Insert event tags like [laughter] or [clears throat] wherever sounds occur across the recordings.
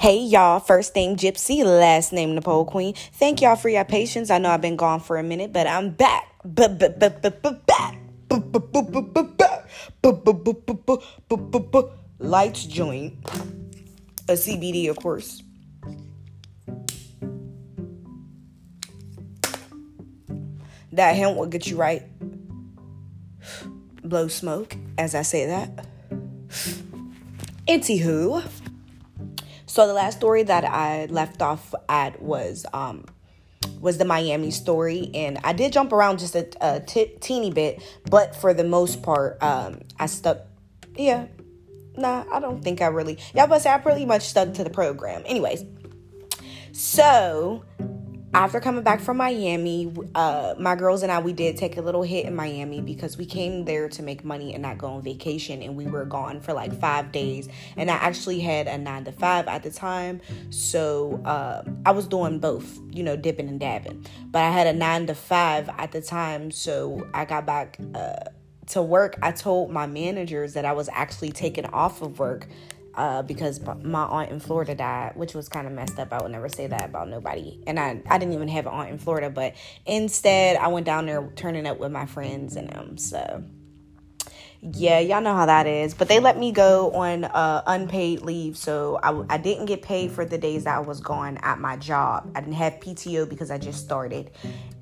Hey y'all, first name Gypsy, last name Nicole Queen. Thank y'all for your patience. I know I've been gone for a minute, but I'm back. Back. Lights joint. A CBD, of course. That hint will get you right. Blow smoke as I say that. Anywho. So the last story that I left off at was um was the Miami story, and I did jump around just a, a t- teeny bit, but for the most part, um, I stuck. Yeah, nah, I don't think I really. Yeah, but I pretty much stuck to the program. Anyways, so after coming back from Miami, uh, my girls and I we did take a little hit in Miami because we came there to make money and not go on vacation, and we were gone for like five days. And I actually had a nine to five at the time, so uh, I was doing both, you know, dipping and dabbing. But I had a nine to five at the time, so I got back. Uh, to work, I told my managers that I was actually taking off of work uh, because my aunt in Florida died, which was kind of messed up. I would never say that about nobody. And I, I didn't even have an aunt in Florida, but instead I went down there turning up with my friends and them. So yeah, y'all know how that is. But they let me go on uh, unpaid leave, so I, I didn't get paid for the days that I was gone at my job. I didn't have PTO because I just started,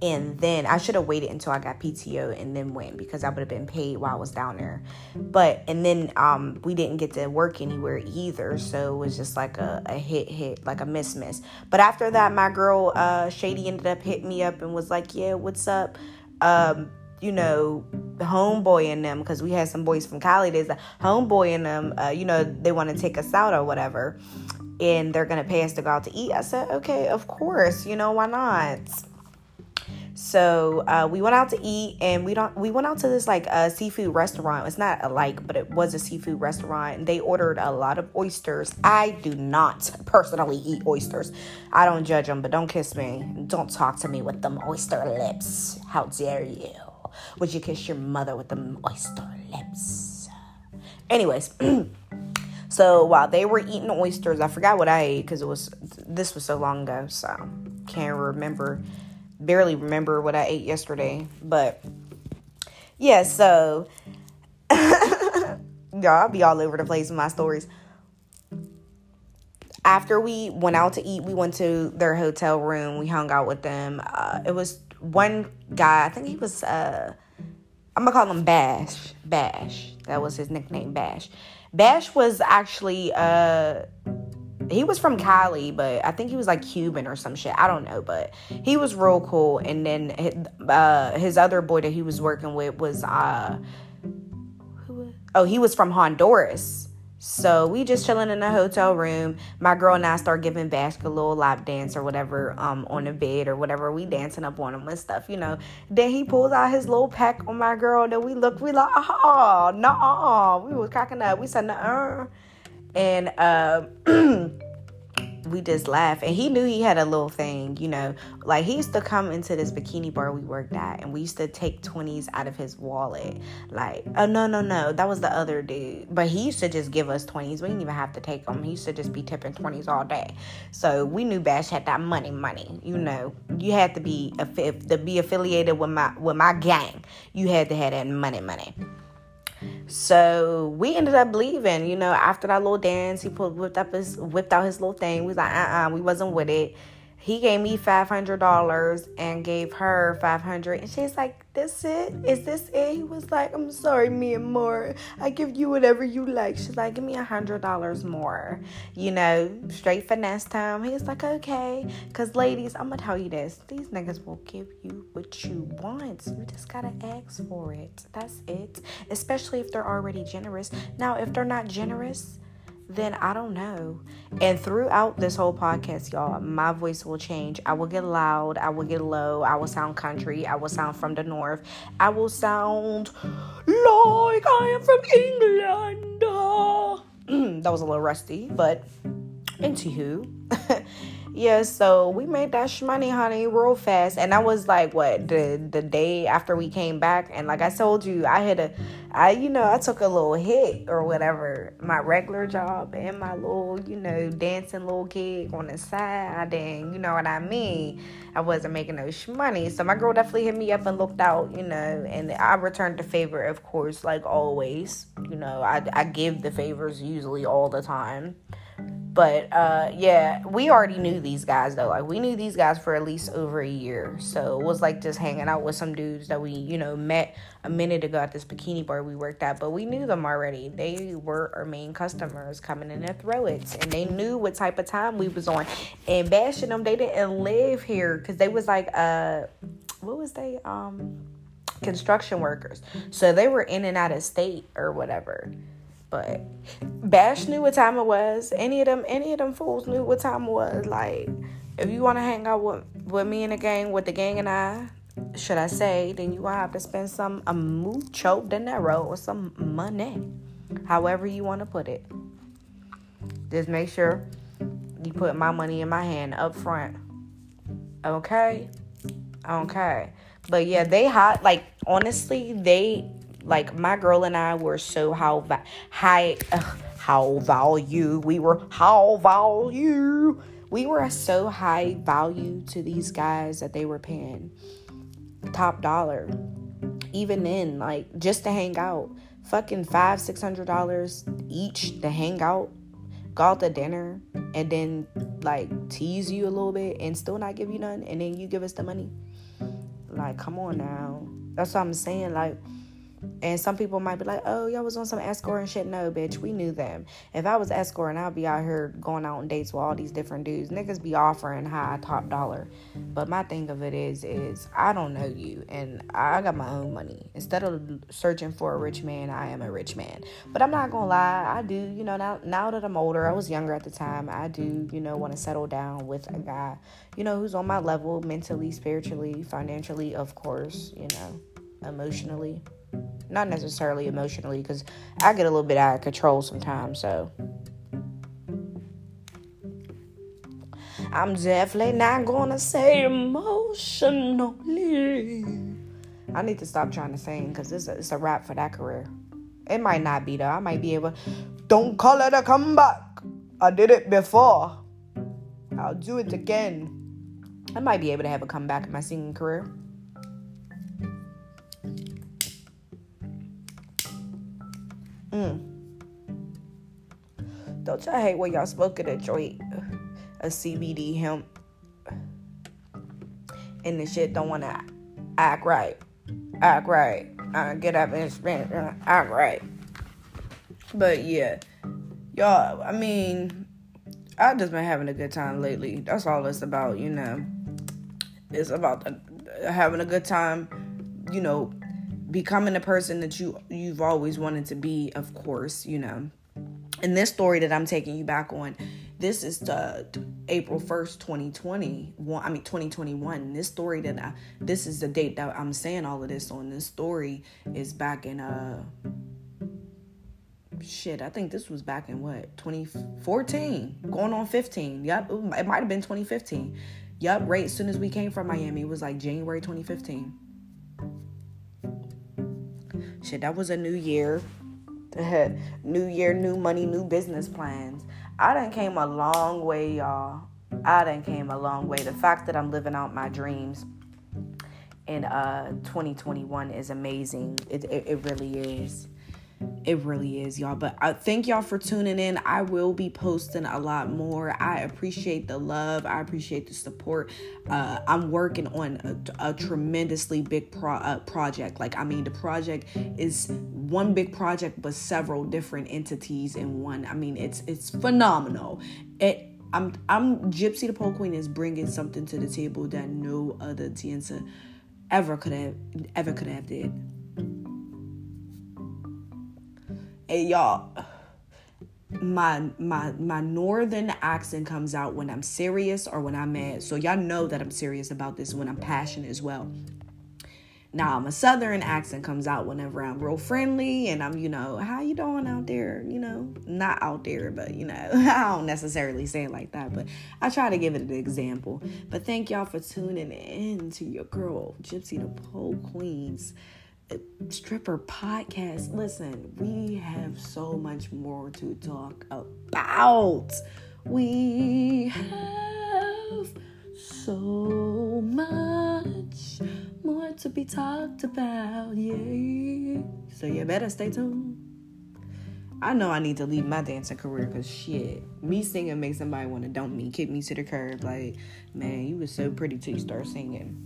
and then I should have waited until I got PTO and then went because I would have been paid while I was down there. But and then um, we didn't get to work anywhere either, so it was just like a, a hit hit, like a miss miss. But after that, my girl uh, Shady ended up hitting me up and was like, "Yeah, what's up?" Um, you know, homeboy in them because we had some boys from Cali. There's a homeboy in them. Uh, you know, they want to take us out or whatever, and they're gonna pay us to go out to eat. I said, okay, of course. You know, why not? So uh, we went out to eat, and we don't. We went out to this like uh, seafood restaurant. It's not a like, but it was a seafood restaurant. And they ordered a lot of oysters. I do not personally eat oysters. I don't judge them, but don't kiss me. Don't talk to me with them oyster lips. How dare you? Would you kiss your mother with the oyster lips? Anyways. [clears throat] So while they were eating oysters, I forgot what I ate because it was this was so long ago, so can't remember barely remember what I ate yesterday, but yeah, so [laughs] y'all, I'll be all over the place with my stories. After we went out to eat, we went to their hotel room. We hung out with them. Uh, it was one guy. I think he was. Uh, I'm gonna call him Bash. Bash. That was his nickname. Bash. Bash was actually. Uh, he was from Cali, but I think he was like Cuban or some shit. I don't know, but he was real cool. And then uh, his other boy that he was working with was uh, who? Oh, he was from Honduras. So we just chilling in a hotel room. My girl and I start giving Bash a little lap dance or whatever um on the bed or whatever. We dancing up on him and stuff, you know. Then he pulls out his little pack on my girl. Then we look, we like, oh, no, we was cracking up. We said, no, and uh, [clears throat] we just laugh. and he knew he had a little thing you know. Like he used to come into this bikini bar we worked at and we used to take 20s out of his wallet. Like oh no no no that was the other dude. But he used to just give us 20s we didn't even have to take them he used to just be tipping 20s all day. So we knew bash had that money money you know. You had to be to be affiliated with my with my gang. You had to have that money money so we ended up leaving, you know, after that little dance, he pulled whipped up his whipped out his little thing. We was like, uh uh we wasn't with it. He gave me five hundred dollars and gave her five hundred and she's like, This it? Is this it? He was like, I'm sorry, me and more. I give you whatever you like. She's like, Give me a hundred dollars more. You know, straight finesse time. He's like, Okay. Cause ladies, I'm gonna tell you this. These niggas will give you what you want. You just gotta ask for it. That's it. Especially if they're already generous. Now, if they're not generous, then I don't know. And throughout this whole podcast, y'all, my voice will change. I will get loud, I will get low, I will sound country, I will sound from the north, I will sound like I am from England. [clears throat] that was a little rusty, but anywho. [laughs] yeah, so we made that money, honey, real fast. And that was like what the the day after we came back. And like I told you, I had a, I you know I took a little hit or whatever. My regular job and my little you know dancing little gig on the side, and you know what I mean. I wasn't making no money, so my girl definitely hit me up and looked out, you know. And I returned the favor, of course, like always. You know, I I give the favors usually all the time. But uh, yeah, we already knew these guys though. Like we knew these guys for at least over a year. So it was like just hanging out with some dudes that we, you know, met a minute ago at this bikini bar we worked at. But we knew them already. They were our main customers coming in to throw it, and they knew what type of time we was on. And bashing them, they didn't live here because they was like, uh, what was they? Um, construction workers. So they were in and out of state or whatever. But Bash knew what time it was. Any of them, any of them fools knew what time it was. Like, if you want to hang out with, with me and the gang, with the gang and I, should I say, then you gonna have to spend some a mucho dinero or some money, however you want to put it. Just make sure you put my money in my hand up front. Okay, okay. But yeah, they hot. Like honestly, they like my girl and I were so how high, uh, how value. We were how value. We were so high value to these guys that they were paying top dollar. Even then, like just to hang out, fucking five six hundred dollars each to hang out, go out to dinner, and then like tease you a little bit and still not give you none, and then you give us the money. Like, come on now. That's what I'm saying. Like, and some people might be like, oh, y'all was on some escort and shit. No, bitch, we knew them. If I was escorting, I'd be out here going out on dates with all these different dudes. Niggas be offering high top dollar. But my thing of it is, is I don't know you and I got my own money. Instead of searching for a rich man, I am a rich man. But I'm not gonna lie, I do, you know, now now that I'm older, I was younger at the time, I do, you know, want to settle down with a guy, you know, who's on my level mentally, spiritually, financially, of course, you know, emotionally not necessarily emotionally because I get a little bit out of control sometimes. So I'm definitely not gonna say emotionally. I need to stop trying to sing because it's, it's a wrap for that career. It might not be though. I might be able. Don't call it a comeback. I did it before. I'll do it again. I might be able to have a comeback in my singing career. Mm. Don't y'all hate when y'all smoke at a joint, a CBD hemp, and the shit don't want to act right, act right, uh, get up and spend, uh, act right. But yeah, y'all. I mean, I've just been having a good time lately. That's all it's about, you know. It's about having a good time, you know, becoming the person that you you've always wanted to be of course you know. And this story that i'm taking you back on this is the april 1st 2020 i mean 2021 this story that I, this is the date that i'm saying all of this on. This story is back in uh shit i think this was back in what 2014 going on 15 yep it might have been 2015 yep right as soon as we came from miami it was like january 2015 Shit, that was a new year. [laughs] new year, new money, new business plans. I done came a long way, y'all. I done came a long way. The fact that I'm living out my dreams in uh 2021 is amazing. It, it, it really is. It really is, y'all. But I thank y'all for tuning in. I will be posting a lot more. I appreciate the love. I appreciate the support. Uh, I'm working on a, a tremendously big pro- uh, project. Like, I mean, the project is one big project, but several different entities in one. I mean, it's it's phenomenal. It I'm I'm Gypsy the Pole Queen is bringing something to the table that no other dancer ever could have ever could have did. Y'all, my my my northern accent comes out when I'm serious or when I'm mad. So y'all know that I'm serious about this when I'm passionate as well. Now my southern accent comes out whenever I'm real friendly and I'm, you know, how you doing out there? You know, not out there, but you know, [laughs] I don't necessarily say it like that, but I try to give it an example. But thank y'all for tuning in to your girl, Gypsy the Pole Queens stripper podcast. Listen, we have so much more to talk about. We have so much more to be talked about, yeah. So you better stay tuned. I know I need to leave my dancing career because shit, me singing makes somebody want to dump me, kick me to the curb. Like, man, you was so pretty till you start singing.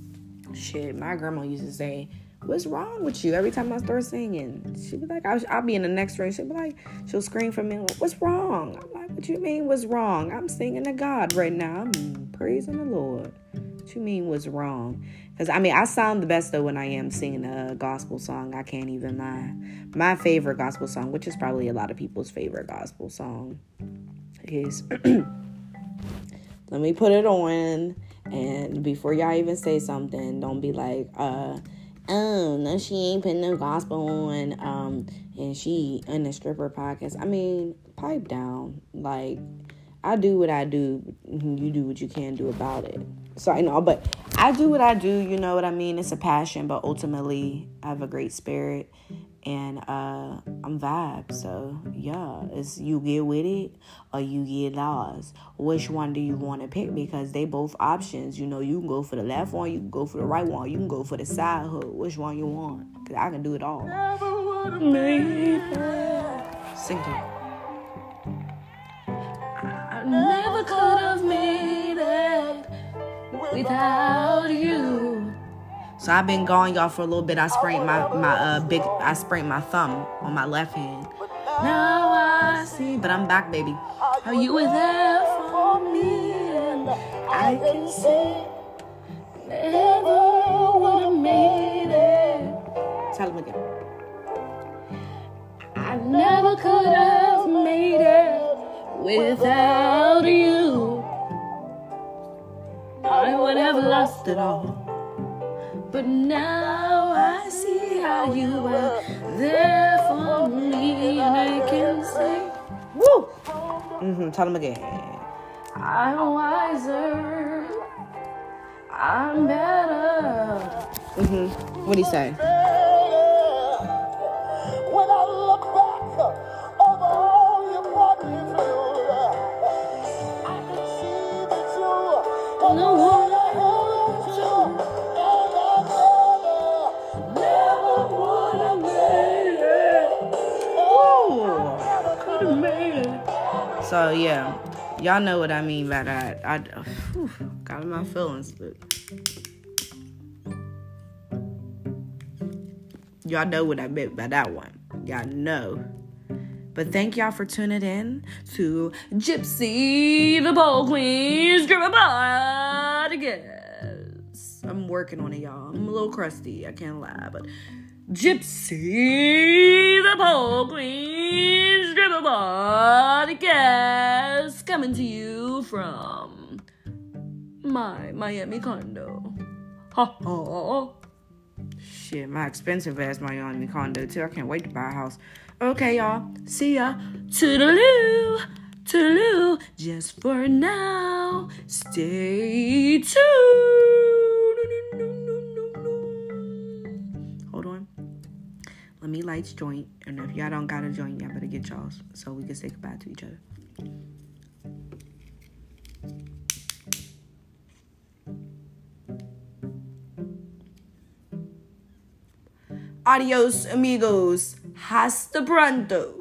Shit, my grandma used to say, What's wrong with you? Every time I start singing, she'd be like, I'll, I'll be in the next room. She'd be like, she'll scream for me, like, What's wrong? I'm like, What you mean, what's wrong? I'm singing to God right now. I'm praising the Lord. What you mean, what's wrong? Because I mean, I sound the best though when I am singing a gospel song. I can't even lie. My favorite gospel song, which is probably a lot of people's favorite gospel song, is [clears throat] Let me put it on. And before y'all even say something, don't be like, uh, oh no she ain't putting no gospel on um and she in the stripper podcast i mean pipe down. Like i do what i do. You do what you can do about it. So i know but i do what i do you know what i mean? It's a passion but ultimately i have a great spirit and uh, I'm vibe. So yeah, it's you get with it or you get lost. Which one do you want to pick? Because they both options. You know, you can go for the left one, you can go for the right one, you can go for the side hook. Which one you want? Cause I can do it all. Sing to I never could have made it without you. So I've been gone, y'all, for a little bit. I sprained my my uh big I sprained my thumb on my left hand. Now I see, but I'm back, baby. How you were there for me, and I can say never would have made it. Tell him again. I never could have made it without you. I would have lost it all. Tell them again. I'm wiser. I'm better. Mm-hmm. What'd he say? So yeah, y'all know what I mean by that. I whew, got in my feelings, but y'all know what I meant by that one. Y'all know. But thank y'all for tuning in to Gypsy the Pole Queen Stripper Podcast. I'm working on it, y'all. I'm a little crusty. I can't lie, but Gypsy the Pole Queen Stripper Podcast coming to you from my Miami condo. Ha ha. Shit, my expensive ass Miami condo too. I can't wait to buy a house. Okay, y'all. See ya. Toodaloo. Toodaloo. Just for now. Stay tuned. Lights joint. And if y'all don't got a joint, y'all better get y'all's so we can say goodbye to each other. Adios, amigos. Hasta pronto.